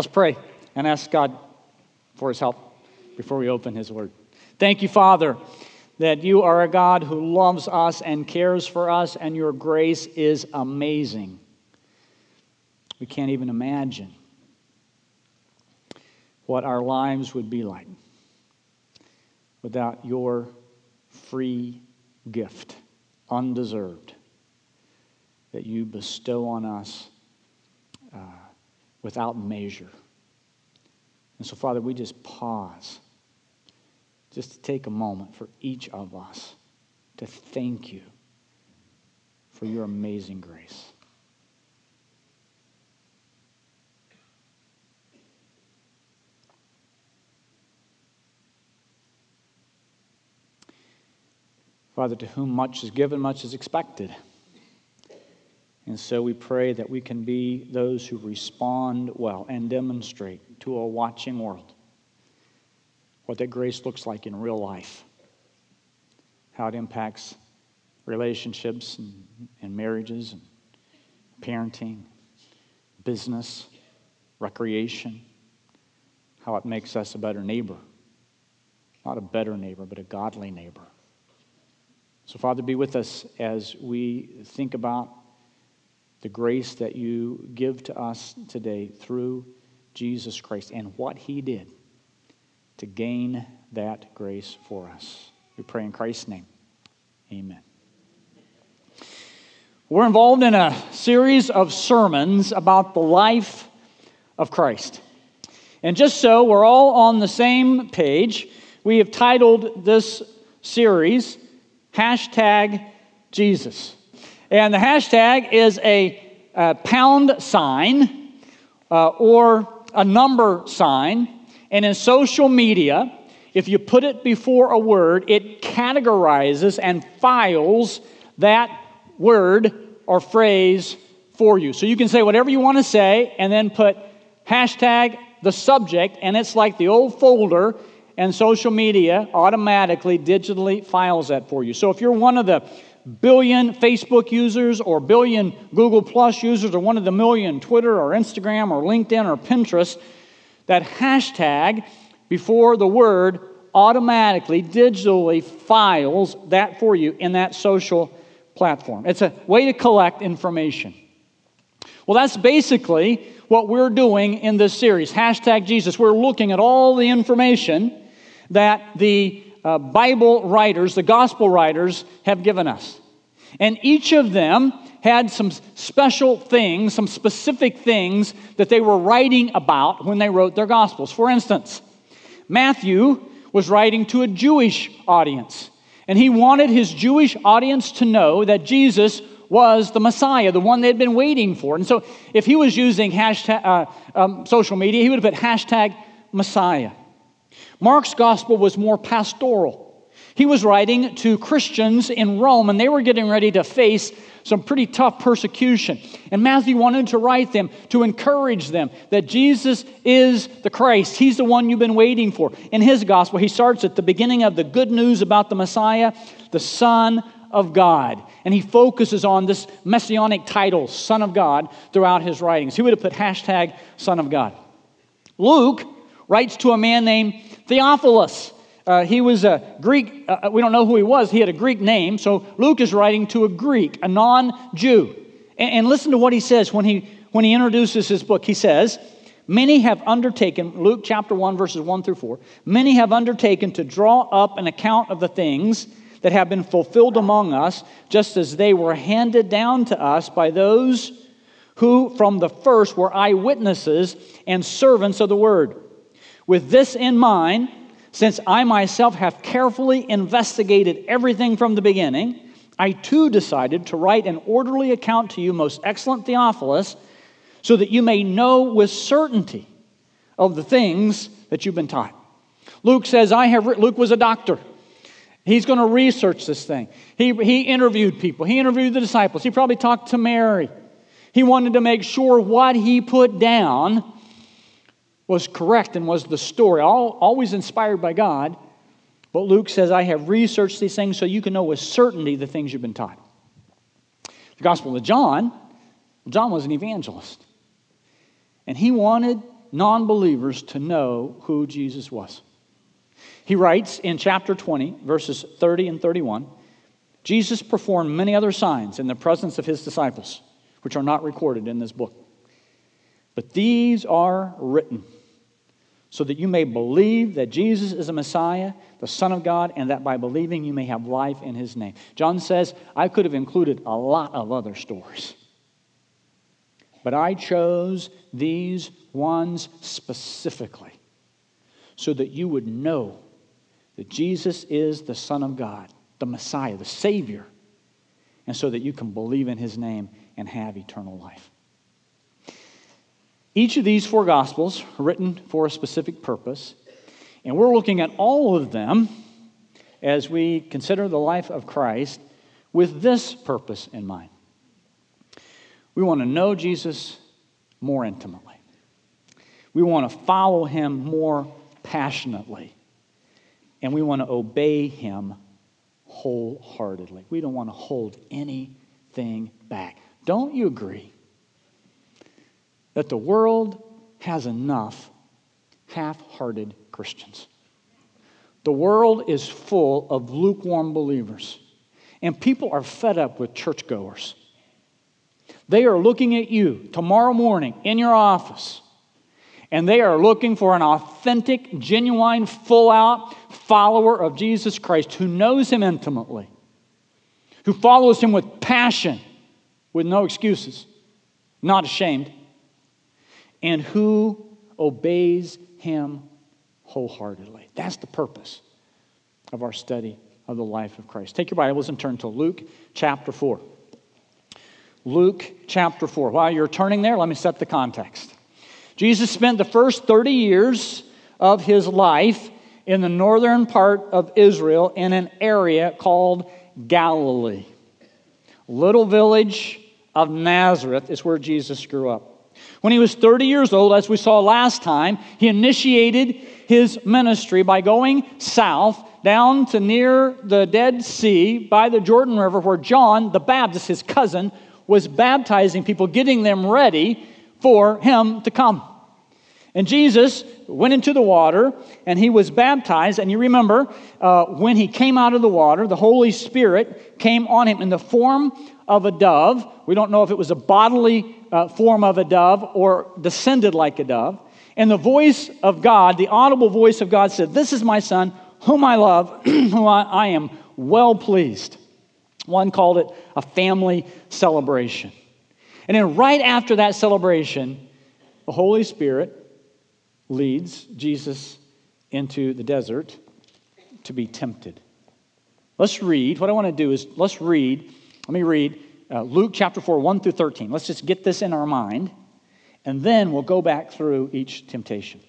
Let's pray and ask God for his help before we open his word. Thank you, Father, that you are a God who loves us and cares for us, and your grace is amazing. We can't even imagine what our lives would be like without your free gift, undeserved, that you bestow on us uh, without measure. And so, Father, we just pause just to take a moment for each of us to thank you for your amazing grace. Father, to whom much is given, much is expected. And so we pray that we can be those who respond well and demonstrate to a watching world what that grace looks like in real life, how it impacts relationships and, and marriages and parenting, business, recreation, how it makes us a better neighbor. Not a better neighbor, but a godly neighbor. So, Father, be with us as we think about the grace that you give to us today through Jesus Christ and what he did to gain that grace for us. We pray in Christ's name. Amen. We're involved in a series of sermons about the life of Christ. And just so we're all on the same page, we have titled this series hashtag Jesus. And the hashtag is a, a pound sign uh, or a number sign. And in social media, if you put it before a word, it categorizes and files that word or phrase for you. So you can say whatever you want to say and then put hashtag the subject, and it's like the old folder, and social media automatically digitally files that for you. So if you're one of the billion Facebook users or billion Google Plus users or one of the million Twitter or Instagram or LinkedIn or Pinterest, that hashtag before the word automatically, digitally files that for you in that social platform. It's a way to collect information. Well, that's basically what we're doing in this series. Hashtag Jesus. We're looking at all the information that the uh, Bible writers, the gospel writers, have given us. And each of them had some special things, some specific things that they were writing about when they wrote their gospels. For instance, Matthew was writing to a Jewish audience, and he wanted his Jewish audience to know that Jesus was the Messiah, the one they'd been waiting for. And so if he was using hashtag, uh, um, social media, he would have put hashtag Messiah. Mark's gospel was more pastoral. He was writing to Christians in Rome, and they were getting ready to face some pretty tough persecution. And Matthew wanted to write them to encourage them that Jesus is the Christ. He's the one you've been waiting for. In his gospel, he starts at the beginning of the good news about the Messiah, the Son of God. And he focuses on this messianic title, Son of God, throughout his writings. He would have put hashtag Son of God. Luke writes to a man named Theophilus. Uh, he was a Greek, uh, uh, we don't know who he was, he had a Greek name. So Luke is writing to a Greek, a non Jew. And, and listen to what he says when he, when he introduces his book. He says, Many have undertaken, Luke chapter 1, verses 1 through 4, many have undertaken to draw up an account of the things that have been fulfilled among us, just as they were handed down to us by those who from the first were eyewitnesses and servants of the word. With this in mind, since I myself have carefully investigated everything from the beginning, I too decided to write an orderly account to you, most excellent Theophilus, so that you may know with certainty of the things that you've been taught. Luke says, I have Luke was a doctor. He's going to research this thing. He, he interviewed people. He interviewed the disciples. He probably talked to Mary. He wanted to make sure what he put down was correct and was the story, all, always inspired by God. But Luke says, I have researched these things so you can know with certainty the things you've been taught. The Gospel of John, John was an evangelist. And he wanted non believers to know who Jesus was. He writes in chapter 20, verses 30 and 31 Jesus performed many other signs in the presence of his disciples, which are not recorded in this book. But these are written so that you may believe that Jesus is a Messiah, the Son of God, and that by believing you may have life in his name. John says, I could have included a lot of other stories. But I chose these ones specifically so that you would know that Jesus is the Son of God, the Messiah, the Savior, and so that you can believe in his name and have eternal life. Each of these four Gospels written for a specific purpose, and we're looking at all of them as we consider the life of Christ with this purpose in mind. We want to know Jesus more intimately. We want to follow him more passionately. And we want to obey him wholeheartedly. We don't want to hold anything back. Don't you agree that the world has enough half hearted Christians? The world is full of lukewarm believers, and people are fed up with churchgoers. They are looking at you tomorrow morning in your office, and they are looking for an authentic, genuine, full out follower of Jesus Christ who knows him intimately, who follows him with passion, with no excuses, not ashamed, and who obeys him wholeheartedly. That's the purpose of our study of the life of Christ. Take your Bibles and turn to Luke chapter 4. Luke chapter 4. While you're turning there, let me set the context. Jesus spent the first 30 years of his life in the northern part of Israel in an area called Galilee. Little village of Nazareth is where Jesus grew up. When he was 30 years old, as we saw last time, he initiated his ministry by going south down to near the Dead Sea by the Jordan River, where John the Baptist, his cousin, was baptizing people, getting them ready for him to come. And Jesus went into the water and he was baptized. And you remember uh, when he came out of the water, the Holy Spirit came on him in the form of a dove. We don't know if it was a bodily uh, form of a dove or descended like a dove. And the voice of God, the audible voice of God said, This is my son, whom I love, whom I, I am well pleased. One called it a family celebration. And then, right after that celebration, the Holy Spirit leads Jesus into the desert to be tempted. Let's read. What I want to do is let's read. Let me read uh, Luke chapter 4, 1 through 13. Let's just get this in our mind, and then we'll go back through each temptation.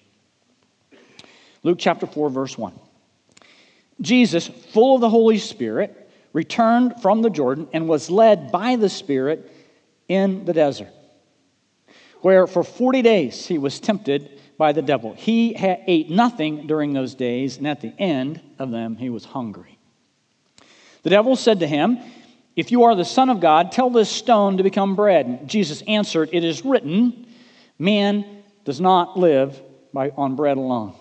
Luke chapter 4, verse 1. Jesus, full of the Holy Spirit, returned from the Jordan and was led by the Spirit in the desert, where for 40 days he was tempted by the devil. He ate nothing during those days, and at the end of them he was hungry. The devil said to him, If you are the Son of God, tell this stone to become bread. Jesus answered, It is written, Man does not live by, on bread alone.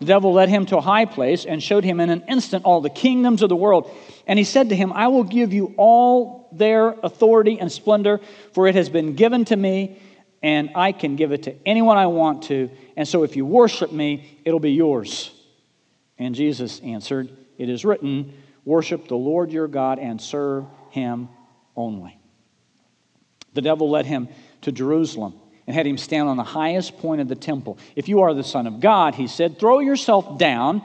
The devil led him to a high place and showed him in an instant all the kingdoms of the world. And he said to him, I will give you all their authority and splendor, for it has been given to me, and I can give it to anyone I want to. And so if you worship me, it'll be yours. And Jesus answered, It is written, Worship the Lord your God and serve him only. The devil led him to Jerusalem and had him stand on the highest point of the temple. If you are the Son of God, he said, throw yourself down,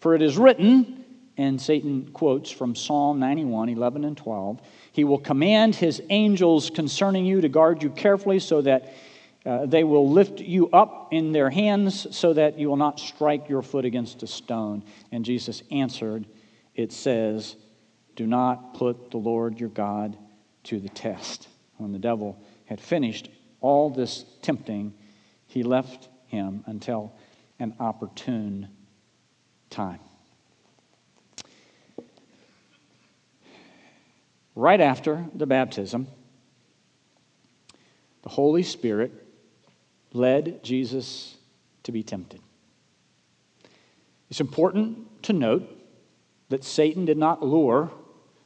for it is written, and Satan quotes from Psalm 91, 11 and 12, he will command his angels concerning you to guard you carefully so that uh, they will lift you up in their hands so that you will not strike your foot against a stone. And Jesus answered, It says, Do not put the Lord your God to the test. When the devil had finished all this tempting, he left him until an opportune time. Right after the baptism, the Holy Spirit led Jesus to be tempted. It's important to note that Satan did not lure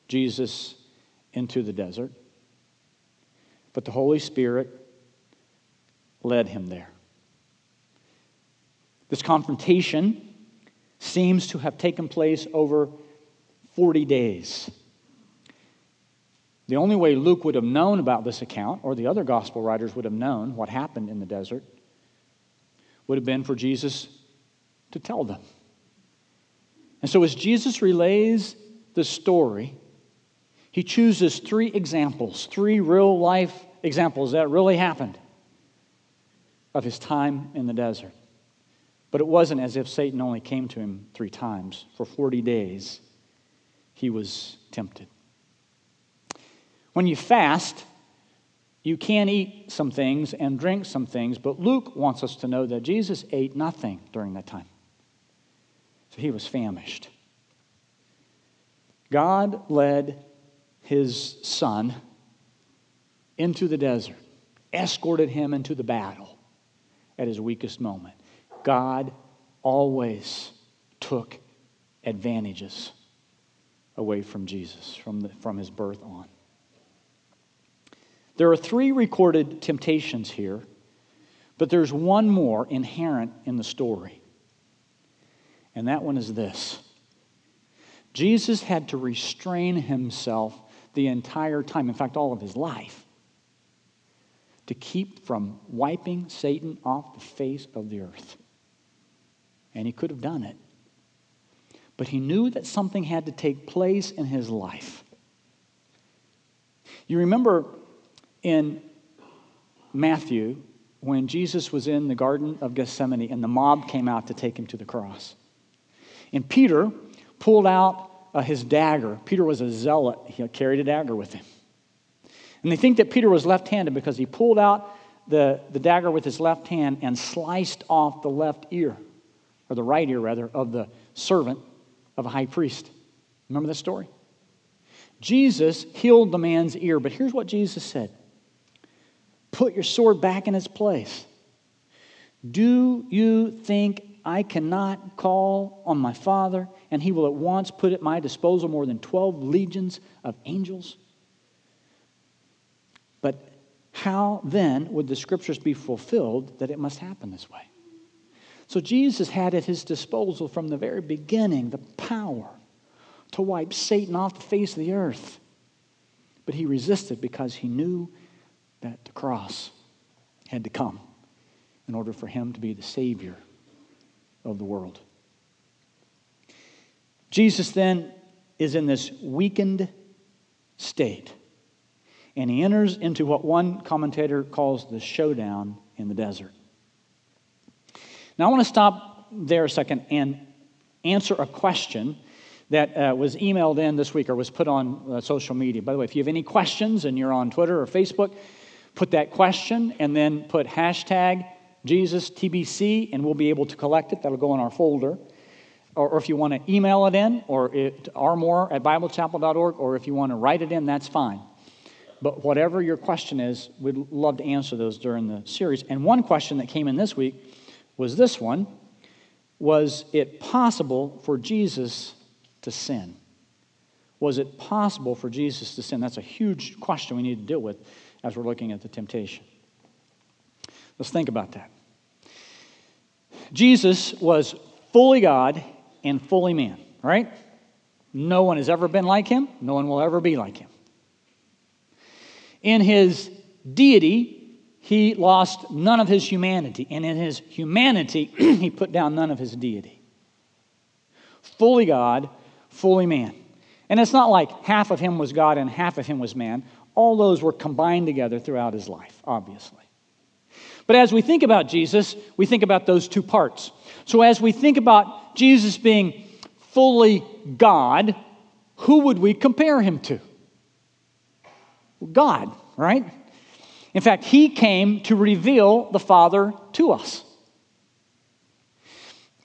Jesus into the desert, but the Holy Spirit led him there. This confrontation seems to have taken place over 40 days. The only way Luke would have known about this account, or the other gospel writers would have known what happened in the desert, would have been for Jesus to tell them. And so, as Jesus relays the story, he chooses three examples, three real life examples that really happened of his time in the desert. But it wasn't as if Satan only came to him three times. For 40 days, he was tempted. When you fast, you can eat some things and drink some things, but Luke wants us to know that Jesus ate nothing during that time. So he was famished. God led his son into the desert, escorted him into the battle at his weakest moment. God always took advantages away from Jesus, from, the, from his birth on. There are three recorded temptations here, but there's one more inherent in the story. And that one is this Jesus had to restrain himself the entire time, in fact, all of his life, to keep from wiping Satan off the face of the earth. And he could have done it. But he knew that something had to take place in his life. You remember in Matthew when Jesus was in the Garden of Gethsemane and the mob came out to take him to the cross. And Peter pulled out uh, his dagger. Peter was a zealot, he carried a dagger with him. And they think that Peter was left handed because he pulled out the, the dagger with his left hand and sliced off the left ear, or the right ear rather, of the servant of a high priest. Remember that story? Jesus healed the man's ear, but here's what Jesus said Put your sword back in its place. Do you think I cannot call on my Father, and he will at once put at my disposal more than 12 legions of angels? But how then would the scriptures be fulfilled that it must happen this way? So Jesus had at his disposal from the very beginning the power to wipe Satan off the face of the earth. But he resisted because he knew that the cross had to come in order for him to be the Savior of the world. Jesus then is in this weakened state, and he enters into what one commentator calls the showdown in the desert. Now, I want to stop there a second and answer a question that uh, was emailed in this week or was put on uh, social media. By the way, if you have any questions and you're on Twitter or Facebook, put that question and then put hashtag Jesus TBC, and we'll be able to collect it. That'll go in our folder. Or, or if you want to email it in, or it, more at BibleChapel.org, or if you want to write it in, that's fine. But whatever your question is, we'd love to answer those during the series. And one question that came in this week was this one Was it possible for Jesus to sin? Was it possible for Jesus to sin? That's a huge question we need to deal with as we're looking at the temptation. Let's think about that. Jesus was fully God and fully man, right? No one has ever been like him, no one will ever be like him. In his deity, he lost none of his humanity, and in his humanity, he put down none of his deity. Fully God, fully man. And it's not like half of him was God and half of him was man. All those were combined together throughout his life, obviously. But as we think about Jesus, we think about those two parts. So as we think about Jesus being fully God, who would we compare him to? God, right? In fact, he came to reveal the Father to us.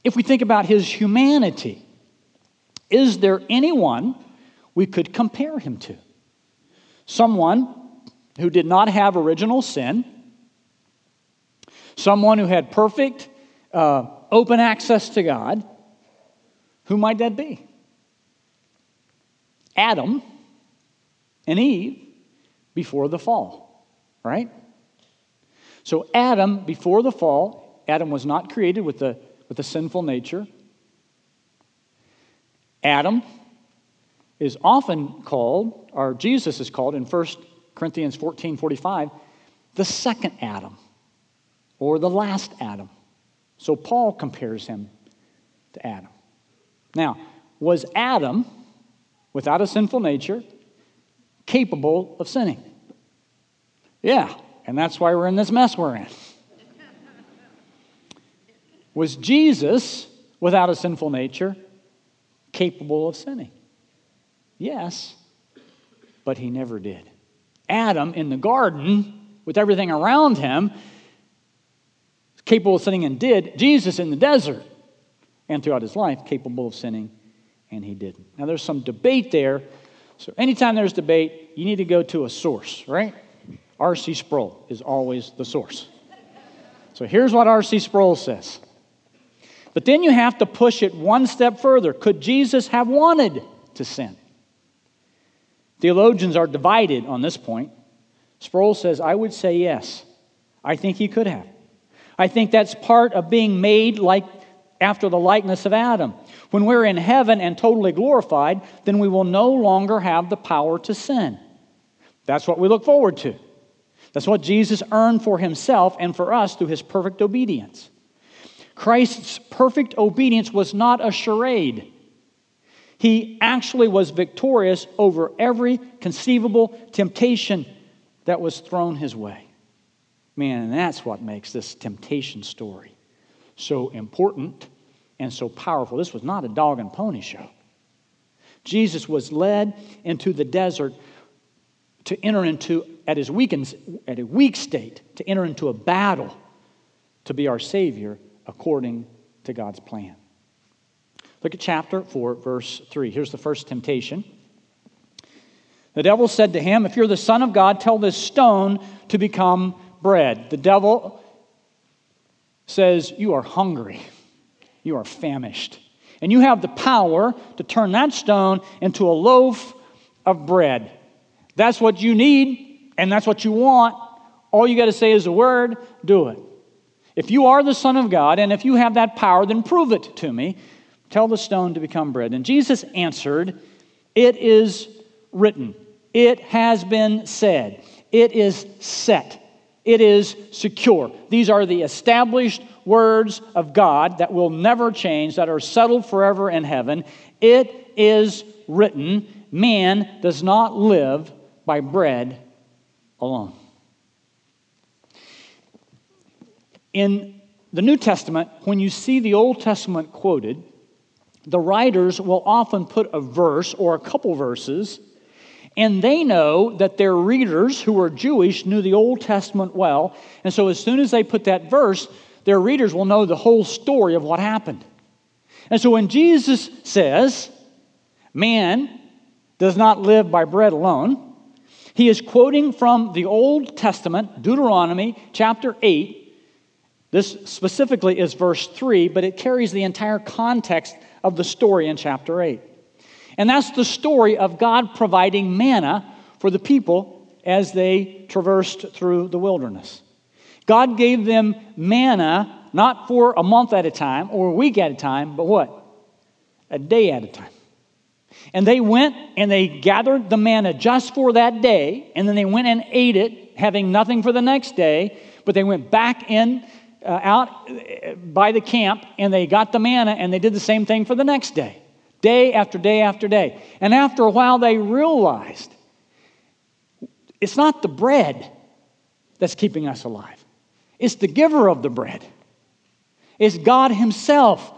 If we think about his humanity, is there anyone we could compare him to? Someone who did not have original sin someone who had perfect, uh, open access to God, who might that be? Adam and Eve before the fall, right? So, Adam, before the fall, Adam was not created with a, with a sinful nature. Adam is often called, or Jesus is called in 1 Corinthians 14 45, the second Adam or the last Adam. So Paul compares him to Adam. Now, was Adam, without a sinful nature, capable of sinning? Yeah, and that's why we're in this mess we're in. was Jesus, without a sinful nature, capable of sinning? Yes, but he never did. Adam in the garden, with everything around him, capable of sinning and did. Jesus in the desert and throughout his life, capable of sinning and he didn't. Now, there's some debate there. So, anytime there's debate, you need to go to a source, right? R.C. Sproul is always the source. So, here's what R.C. Sproul says. But then you have to push it one step further. Could Jesus have wanted to sin? Theologians are divided on this point. Sproul says, I would say yes. I think he could have. I think that's part of being made like after the likeness of Adam. When we're in heaven and totally glorified, then we will no longer have the power to sin. That's what we look forward to. That's what Jesus earned for himself and for us through his perfect obedience. Christ's perfect obedience was not a charade. He actually was victorious over every conceivable temptation that was thrown his way. Man, and that's what makes this temptation story so important and so powerful. This was not a dog and pony show. Jesus was led into the desert to enter into, at his weakened, at a weak state, to enter into a battle to be our Savior according to God's plan. Look at chapter 4, verse 3. Here's the first temptation. The devil said to him, If you're the Son of God, tell this stone to become bread. The devil says, You are hungry, you are famished, and you have the power to turn that stone into a loaf of bread. That's what you need, and that's what you want. All you got to say is a word, do it. If you are the Son of God, and if you have that power, then prove it to me. Tell the stone to become bread. And Jesus answered, It is written, it has been said, it is set it is secure. These are the established words of God that will never change, that are settled forever in heaven. It is written man does not live by bread alone. In the New Testament, when you see the Old Testament quoted, the writers will often put a verse or a couple verses and they know that their readers who are Jewish knew the Old Testament well. And so as soon as they put that verse, their readers will know the whole story of what happened. And so when Jesus says, man does not live by bread alone, he is quoting from the Old Testament, Deuteronomy chapter 8. This specifically is verse 3, but it carries the entire context of the story in chapter 8. And that's the story of God providing manna for the people as they traversed through the wilderness. God gave them manna not for a month at a time or a week at a time, but what? A day at a time. And they went and they gathered the manna just for that day, and then they went and ate it, having nothing for the next day, but they went back in uh, out uh, by the camp and they got the manna and they did the same thing for the next day day after day after day. And after a while, they realized it's not the bread that's keeping us alive, it's the giver of the bread. It's God Himself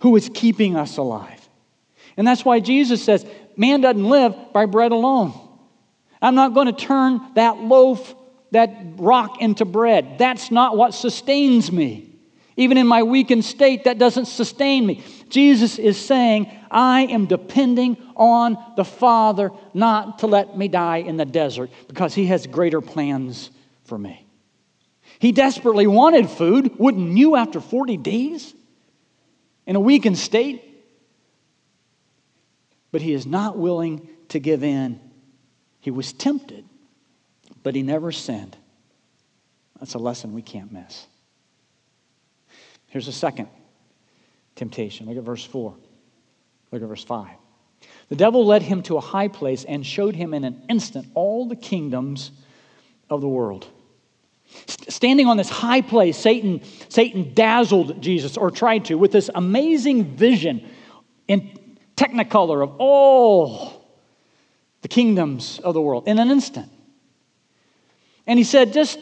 who is keeping us alive. And that's why Jesus says, Man doesn't live by bread alone. I'm not going to turn that loaf, that rock into bread. That's not what sustains me. Even in my weakened state, that doesn't sustain me. Jesus is saying, I am depending on the Father not to let me die in the desert because He has greater plans for me. He desperately wanted food. Wouldn't you after 40 days? In a weakened state? But he is not willing to give in. He was tempted, but he never sinned. That's a lesson we can't miss. Here's a second temptation. Look at verse 4. Look at verse 5. The devil led him to a high place and showed him in an instant all the kingdoms of the world. Standing on this high place, Satan, Satan dazzled Jesus, or tried to, with this amazing vision in technicolor of all the kingdoms of the world in an instant. And he said, Just,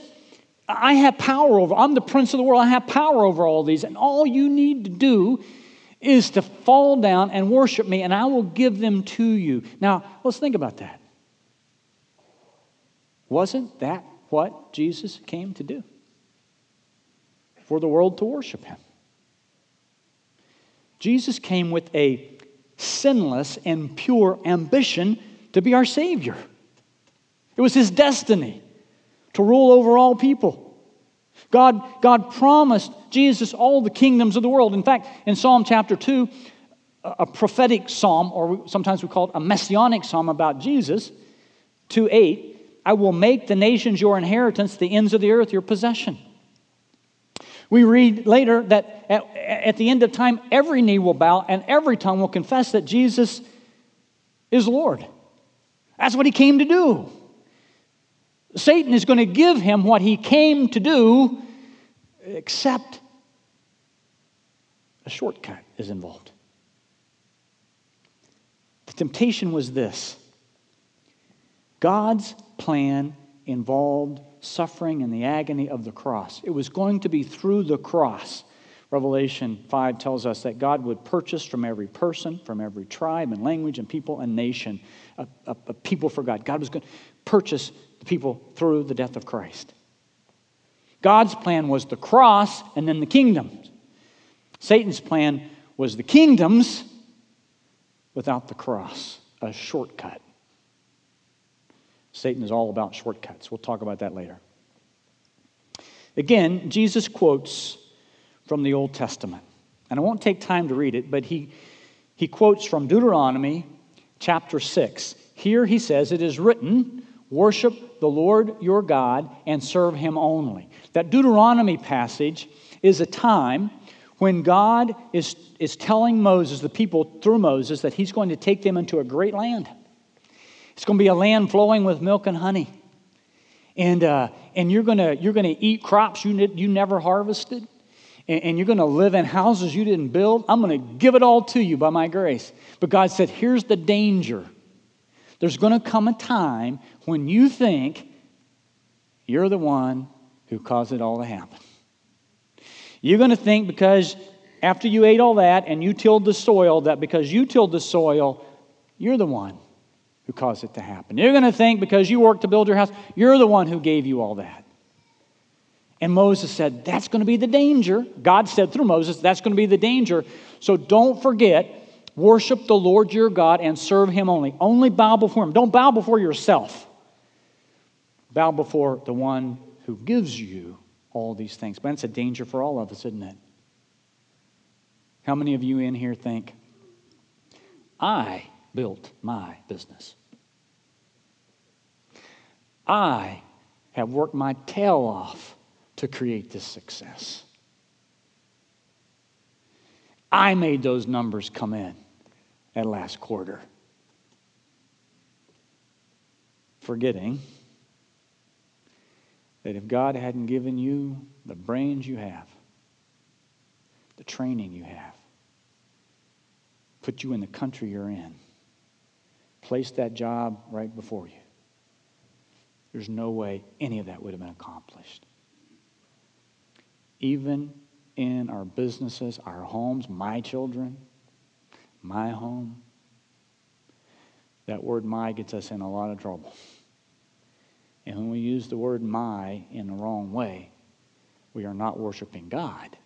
I have power over, I'm the prince of the world, I have power over all these, and all you need to do is to fall down and worship me, and I will give them to you. Now, let's think about that. Wasn't that what Jesus came to do? For the world to worship him. Jesus came with a sinless and pure ambition to be our Savior. It was his destiny to rule over all people. God, God promised Jesus all the kingdoms of the world. In fact, in Psalm chapter 2, a prophetic psalm, or sometimes we call it a messianic psalm about Jesus, 2 8, I will make the nations your inheritance, the ends of the earth your possession. We read later that at, at the end of time, every knee will bow and every tongue will confess that Jesus is Lord. That's what he came to do. Satan is going to give him what he came to do, except a shortcut is involved. The temptation was this God's plan involved suffering and the agony of the cross. It was going to be through the cross. Revelation 5 tells us that God would purchase from every person, from every tribe and language and people and nation, a, a, a people for God. God was going to purchase people through the death of Christ. God's plan was the cross and then the kingdoms. Satan's plan was the kingdoms without the cross, a shortcut. Satan is all about shortcuts. We'll talk about that later. Again, Jesus quotes from the Old Testament. And I won't take time to read it, but he, he quotes from Deuteronomy chapter 6. Here he says, It is written, Worship the Lord your God and serve him only. That Deuteronomy passage is a time when God is, is telling Moses, the people through Moses, that he's going to take them into a great land. It's going to be a land flowing with milk and honey. And, uh, and you're going to, you're going to eat crops you, you never harvested. And, and you're going to live in houses you didn't build. I'm going to give it all to you by my grace. But God said, here's the danger. There's going to come a time when you think you're the one who caused it all to happen. You're going to think because after you ate all that and you tilled the soil, that because you tilled the soil, you're the one who caused it to happen. You're going to think because you worked to build your house, you're the one who gave you all that. And Moses said, That's going to be the danger. God said through Moses, That's going to be the danger. So don't forget, worship the Lord your God and serve him only. Only bow before him. Don't bow before yourself, bow before the one who gives you all these things. But it's a danger for all of us, isn't it? How many of you in here think, I built my business. I have worked my tail off to create this success. I made those numbers come in at last quarter. Forgetting that if God hadn't given you the brains you have, the training you have, put you in the country you're in, placed that job right before you. There's no way any of that would have been accomplished. Even in our businesses, our homes, my children, my home, that word my gets us in a lot of trouble. And when we use the word my in the wrong way, we are not worshiping God,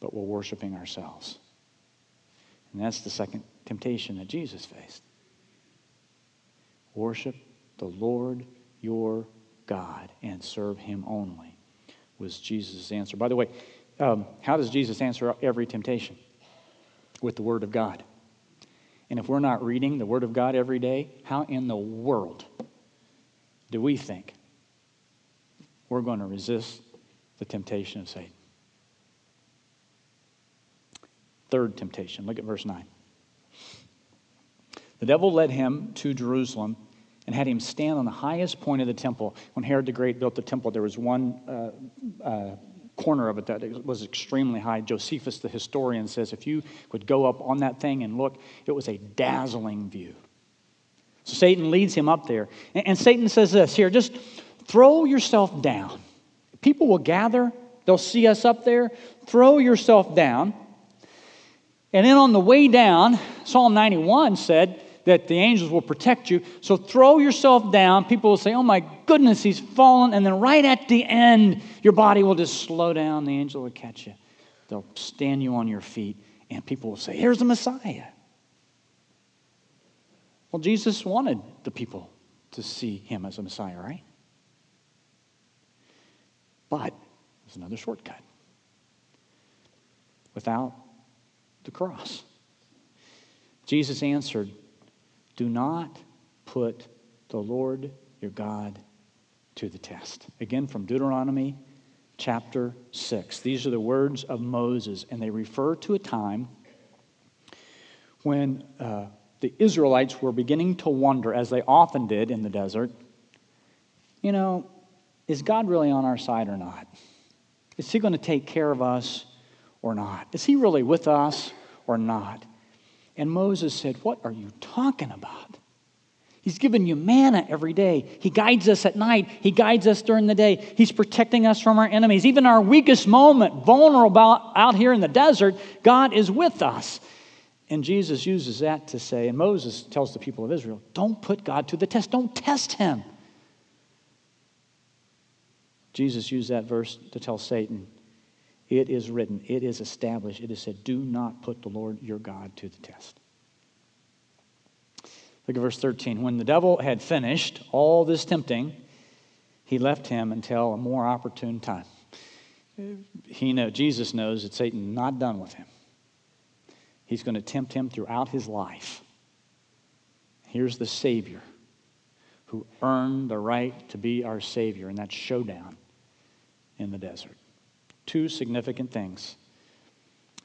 but we're worshiping ourselves. And that's the second temptation that Jesus faced. Worship the Lord your God and serve him only. was Jesus' answer. By the way, um, how does Jesus answer every temptation? With the Word of God. And if we're not reading the Word of God every day, how in the world do we think we're going to resist the temptation of Satan? Third temptation. Look at verse 9. The devil led him to Jerusalem and had him stand on the highest point of the temple. When Herod the Great built the temple, there was one uh, uh, corner of it that was extremely high. Josephus, the historian, says if you would go up on that thing and look, it was a dazzling view. So Satan leads him up there. And, and Satan says this here, just throw yourself down. People will gather, they'll see us up there. Throw yourself down. And then on the way down, Psalm 91 said, that the angels will protect you. So throw yourself down. People will say, Oh my goodness, he's fallen. And then right at the end, your body will just slow down. The angel will catch you. They'll stand you on your feet, and people will say, Here's the Messiah. Well, Jesus wanted the people to see him as a Messiah, right? But there's another shortcut without the cross. Jesus answered, do not put the Lord your God to the test. Again, from Deuteronomy chapter 6. These are the words of Moses, and they refer to a time when uh, the Israelites were beginning to wonder, as they often did in the desert, you know, is God really on our side or not? Is He going to take care of us or not? Is He really with us or not? And Moses said, What are you talking about? He's given you manna every day. He guides us at night. He guides us during the day. He's protecting us from our enemies. Even our weakest moment, vulnerable out here in the desert, God is with us. And Jesus uses that to say, and Moses tells the people of Israel, don't put God to the test. Don't test him. Jesus used that verse to tell Satan, it is written, it is established, it is said, do not put the Lord your God to the test. Look at verse 13. When the devil had finished all this tempting, he left him until a more opportune time. He know, Jesus knows that Satan not done with him. He's going to tempt him throughout his life. Here's the Savior who earned the right to be our Savior in that showdown in the desert two significant things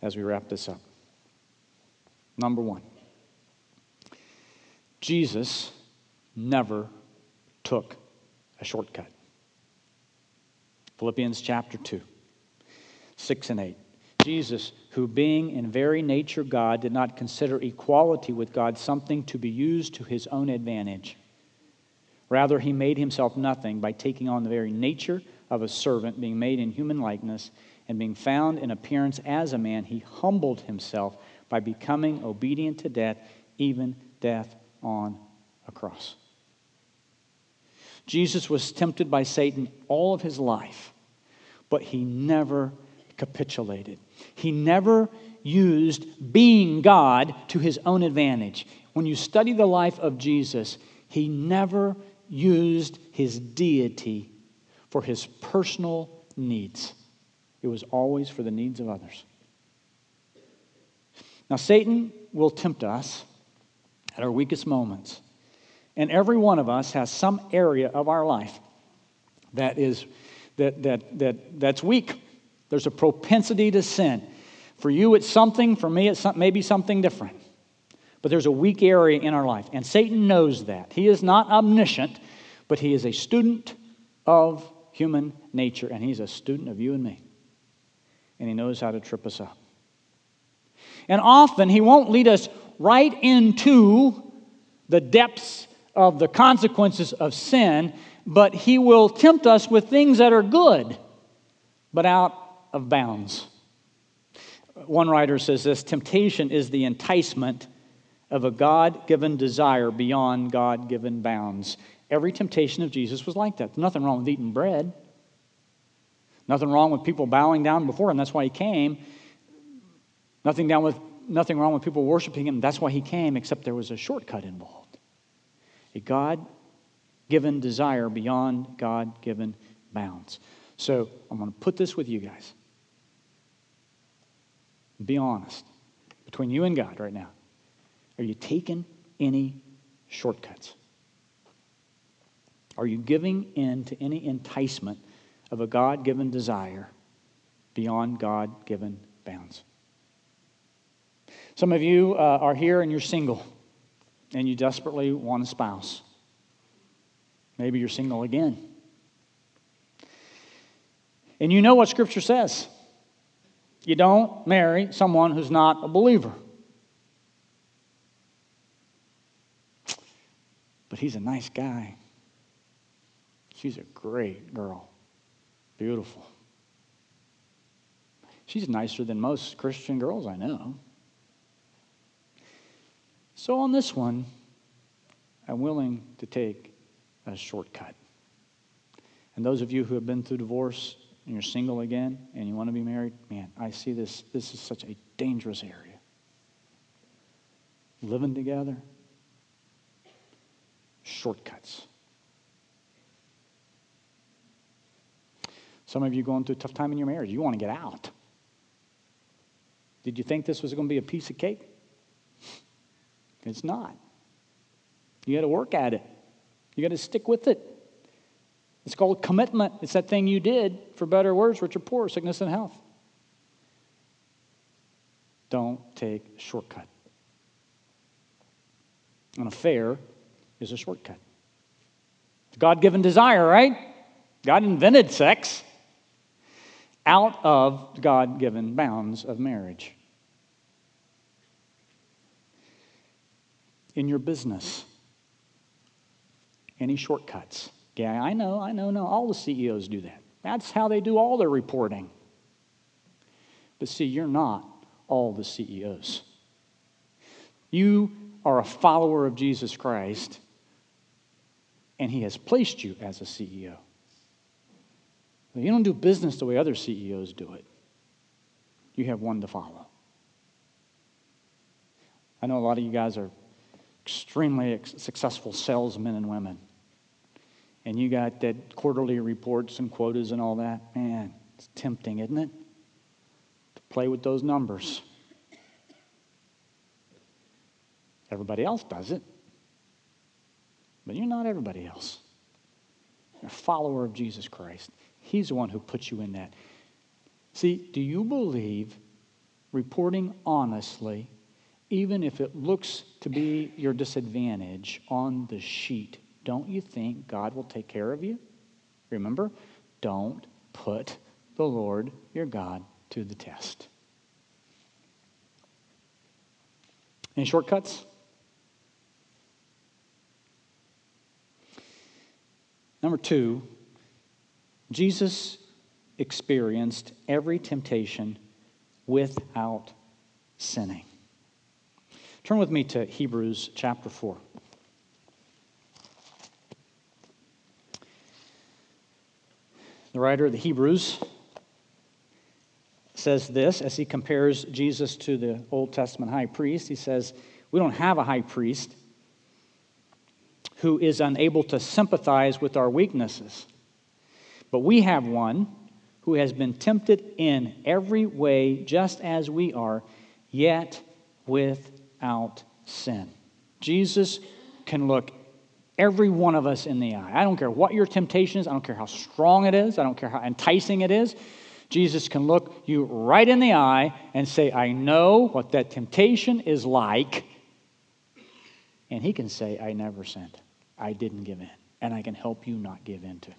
as we wrap this up. Number one, Jesus never took a shortcut. Philippians chapter 2, 6 and 8. Jesus, who being in very nature God, did not consider equality with God something to be used to his own advantage. Rather, he made himself nothing by taking on the very nature of a servant, being made in human likeness, and being found in appearance as a man, he humbled himself by becoming obedient to death, even death on a cross. Jesus was tempted by Satan all of his life, but he never capitulated. He never used being God to his own advantage. When you study the life of Jesus, he never used his deity for his personal needs, it was always for the needs of others. Now, Satan will tempt us at our weakest moments. And every one of us has some area of our life that is that, that, that, that's weak. There's a propensity to sin. For you, it's something. For me, it's some, maybe something different. But there's a weak area in our life. And Satan knows that. He is not omniscient, but he is a student of human nature, and he's a student of you and me. And he knows how to trip us up. And often he won't lead us right into the depths of the consequences of sin, but he will tempt us with things that are good, but out of bounds. One writer says this temptation is the enticement of a God given desire beyond God given bounds. Every temptation of Jesus was like that. There's nothing wrong with eating bread. Nothing wrong with people bowing down before him. That's why he came. Nothing, down with, nothing wrong with people worshiping him. That's why he came, except there was a shortcut involved. A God given desire beyond God given bounds. So I'm going to put this with you guys. Be honest between you and God right now. Are you taking any shortcuts? Are you giving in to any enticement of a God given desire beyond God given bounds? Some of you uh, are here and you're single and you desperately want a spouse. Maybe you're single again. And you know what Scripture says you don't marry someone who's not a believer. But he's a nice guy. She's a great girl. Beautiful. She's nicer than most Christian girls I know. So on this one, I'm willing to take a shortcut. And those of you who have been through divorce and you're single again and you want to be married, man, I see this. This is such a dangerous area. Living together, shortcuts. Some of you going through a tough time in your marriage. You want to get out. Did you think this was going to be a piece of cake? It's not. You got to work at it. You got to stick with it. It's called commitment. It's that thing you did, for better words, rich or poor, sickness and health. Don't take a shortcut. An affair is a shortcut. It's God given desire, right? God invented sex out of God given bounds of marriage. In your business, any shortcuts? Yeah, I know, I know, no. All the CEOs do that. That's how they do all their reporting. But see, you're not all the CEOs. You are a follower of Jesus Christ, and He has placed you as a CEO. You don't do business the way other CEOs do it. You have one to follow. I know a lot of you guys are extremely successful salesmen and women and you got that quarterly reports and quotas and all that, man, it's tempting, isn't it? To play with those numbers. Everybody else does it. But you're not everybody else. You're a follower of Jesus Christ. He's the one who puts you in that. See, do you believe reporting honestly, even if it looks to be your disadvantage on the sheet, don't you think God will take care of you? Remember, don't put the Lord your God to the test. Any shortcuts? Number two, Jesus experienced every temptation without sinning. Turn with me to Hebrews chapter 4. The writer of the Hebrews says this as he compares Jesus to the Old Testament high priest. He says, We don't have a high priest who is unable to sympathize with our weaknesses, but we have one who has been tempted in every way just as we are, yet without sin. Jesus can look every one of us in the eye. I don't care what your temptation is, I don't care how strong it is, I don't care how enticing it is. Jesus can look you right in the eye and say, I know what that temptation is like. And he can say, I never sinned. I didn't give in. And I can help you not give in to.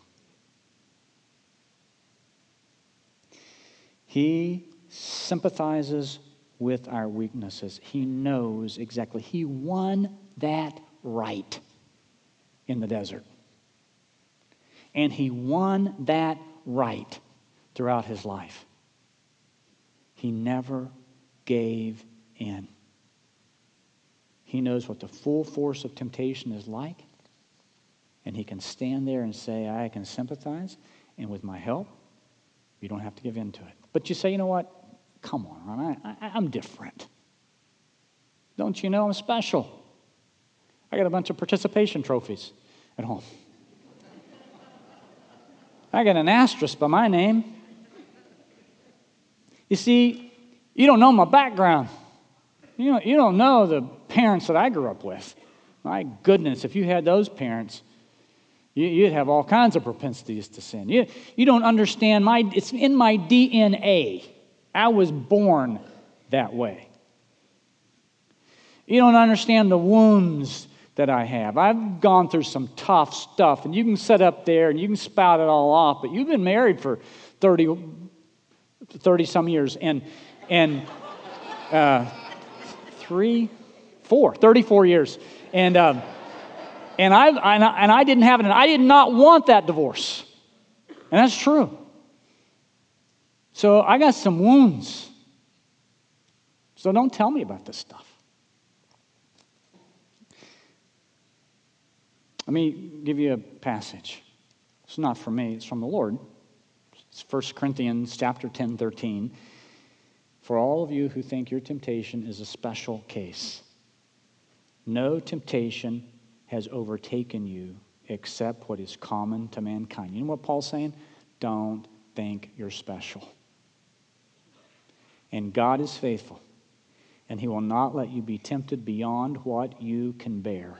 He sympathizes with our weaknesses. He knows exactly. He won that right in the desert. And he won that right throughout his life. He never gave in. He knows what the full force of temptation is like, and he can stand there and say, I can sympathize, and with my help, you don't have to give in to it. But you say, you know what? Come on, I, I, I'm different. Don't you know I'm special? I got a bunch of participation trophies at home. I got an asterisk by my name. You see, you don't know my background. You don't, you don't know the parents that I grew up with. My goodness, if you had those parents, you, would have all kinds of propensities to sin. You, you don't understand my, it's in my DNA. I was born that way. You don't understand the wounds that I have. I've gone through some tough stuff, and you can sit up there and you can spout it all off, but you've been married for 30, 30 some years, and, and uh, three, four, 34 years. And, um, and, I, and I didn't have it, and I did not want that divorce. And that's true. So I got some wounds. So don't tell me about this stuff. Let me give you a passage. It's not from me, it's from the Lord. It's 1 Corinthians chapter 10, 13. For all of you who think your temptation is a special case, no temptation has overtaken you except what is common to mankind. You know what Paul's saying? Don't think you're special. And God is faithful, and He will not let you be tempted beyond what you can bear.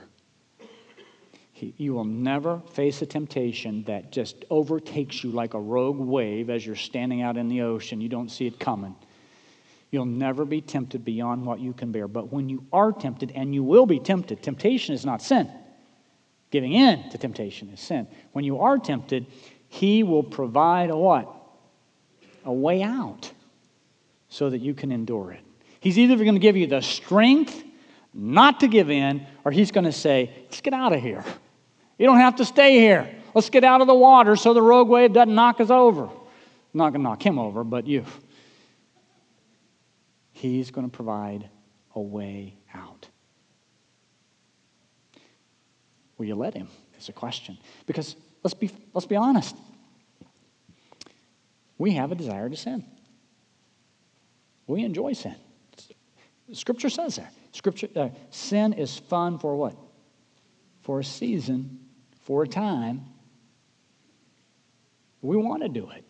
He, you will never face a temptation that just overtakes you like a rogue wave as you're standing out in the ocean. You don't see it coming. You'll never be tempted beyond what you can bear. But when you are tempted, and you will be tempted, temptation is not sin. Giving in to temptation is sin. When you are tempted, He will provide a what? A way out so that you can endure it. He's either going to give you the strength not to give in, or He's going to say, let's get out of here. You don't have to stay here. Let's get out of the water so the rogue wave doesn't knock us over. I'm not going to knock him over, but you. He's going to provide a way out. Will you let him? Is a question. Because let's be, let's be honest. We have a desire to sin. We enjoy sin. Scripture says that. Scripture, uh, sin is fun for what? For a season, for a time. We want to do it.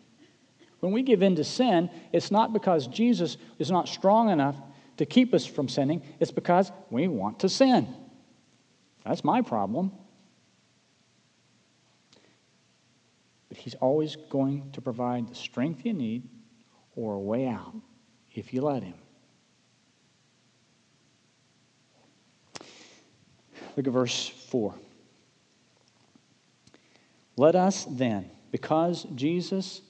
When we give in to sin, it's not because Jesus is not strong enough to keep us from sinning, it's because we want to sin. That's my problem. But He's always going to provide the strength you need or a way out if you let Him. Look at verse 4. Let us then, because Jesus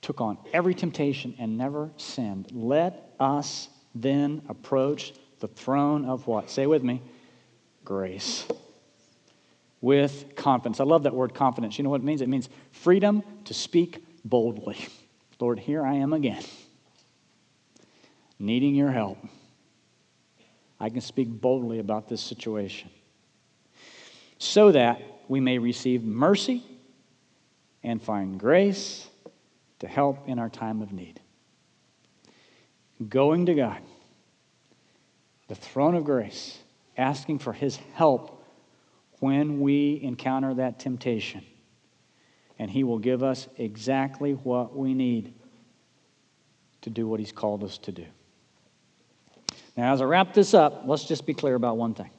took on every temptation and never sinned. Let us then approach the throne of what? Say with me grace. With confidence. I love that word confidence. You know what it means? It means freedom to speak boldly. Lord, here I am again, needing your help. I can speak boldly about this situation so that we may receive mercy and find grace to help in our time of need. Going to God, the throne of grace, asking for His help when we encounter that temptation. And He will give us exactly what we need to do what He's called us to do. Now, as I wrap this up, let's just be clear about one thing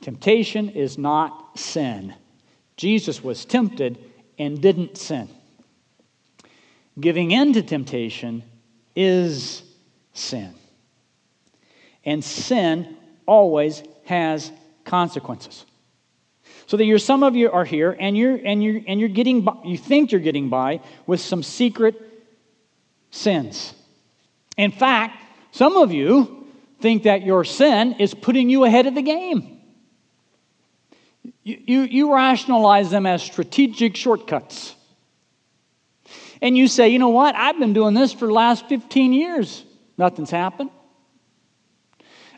temptation is not sin. Jesus was tempted and didn't sin. Giving in to temptation is sin. And sin always has consequences. So that you're, some of you are here and you're, and you're, and you're getting by, you think you're getting by with some secret sins. In fact, some of you think that your sin is putting you ahead of the game. You, you, you rationalize them as strategic shortcuts and you say, you know what, I've been doing this for the last 15 years, nothing's happened.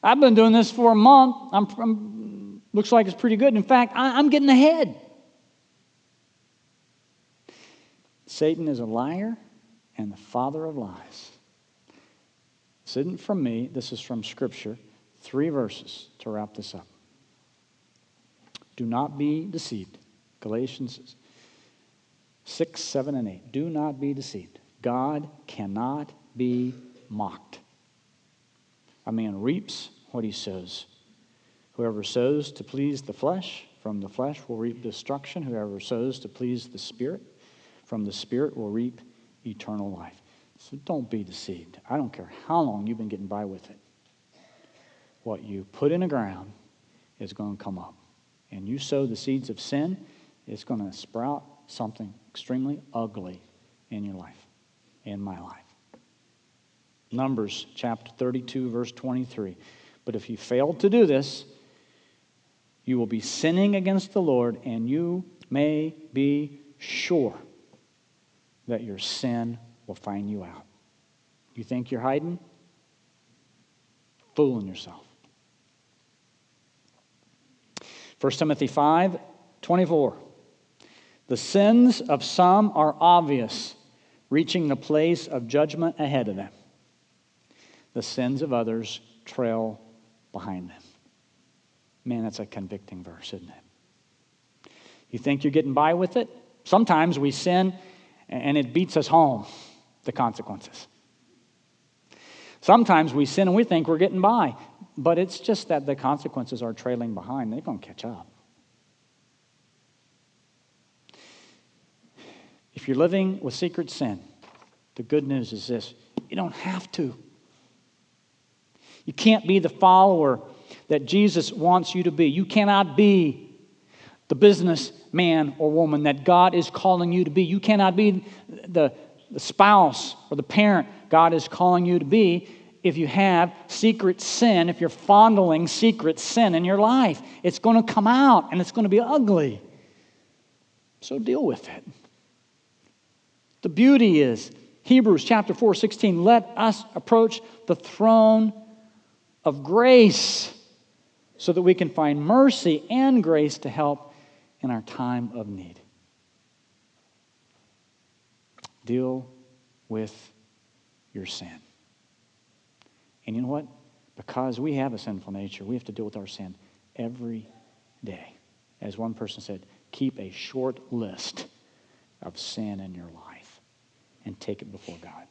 I've been doing this for a month, I'm, I'm looks like it's pretty good. In fact, I, I'm getting ahead. Satan is a liar and the father of lies. This isn't from me, this is from Scripture. Three verses to wrap this up. Do not be deceived. Galatians 6, 7, and 8. Do not be deceived. God cannot be mocked. A man reaps what he sows. Whoever sows to please the flesh, from the flesh will reap destruction. Whoever sows to please the Spirit, from the Spirit will reap eternal life. So don't be deceived. I don't care how long you've been getting by with it. What you put in the ground is going to come up. And you sow the seeds of sin, it's going to sprout something extremely ugly in your life, in my life. Numbers chapter 32, verse 23. But if you fail to do this, you will be sinning against the Lord, and you may be sure that your sin will find you out. You think you're hiding? Fooling yourself. 1 Timothy 5 24. The sins of some are obvious, reaching the place of judgment ahead of them. The sins of others trail behind them. Man, that's a convicting verse, isn't it? You think you're getting by with it? Sometimes we sin and it beats us home, the consequences. Sometimes we sin and we think we're getting by, but it's just that the consequences are trailing behind. They're going to catch up. If you're living with secret sin, the good news is this you don't have to. You can't be the follower that Jesus wants you to be. You cannot be the businessman or woman that God is calling you to be. You cannot be the, the spouse or the parent God is calling you to be if you have secret sin, if you're fondling secret sin in your life. It's going to come out and it's going to be ugly. So deal with it. The beauty is, Hebrews chapter 4 16, let us approach the throne of grace so that we can find mercy and grace to help in our time of need. Deal with your sin. And you know what? Because we have a sinful nature, we have to deal with our sin every day. As one person said, keep a short list of sin in your life and take it before God.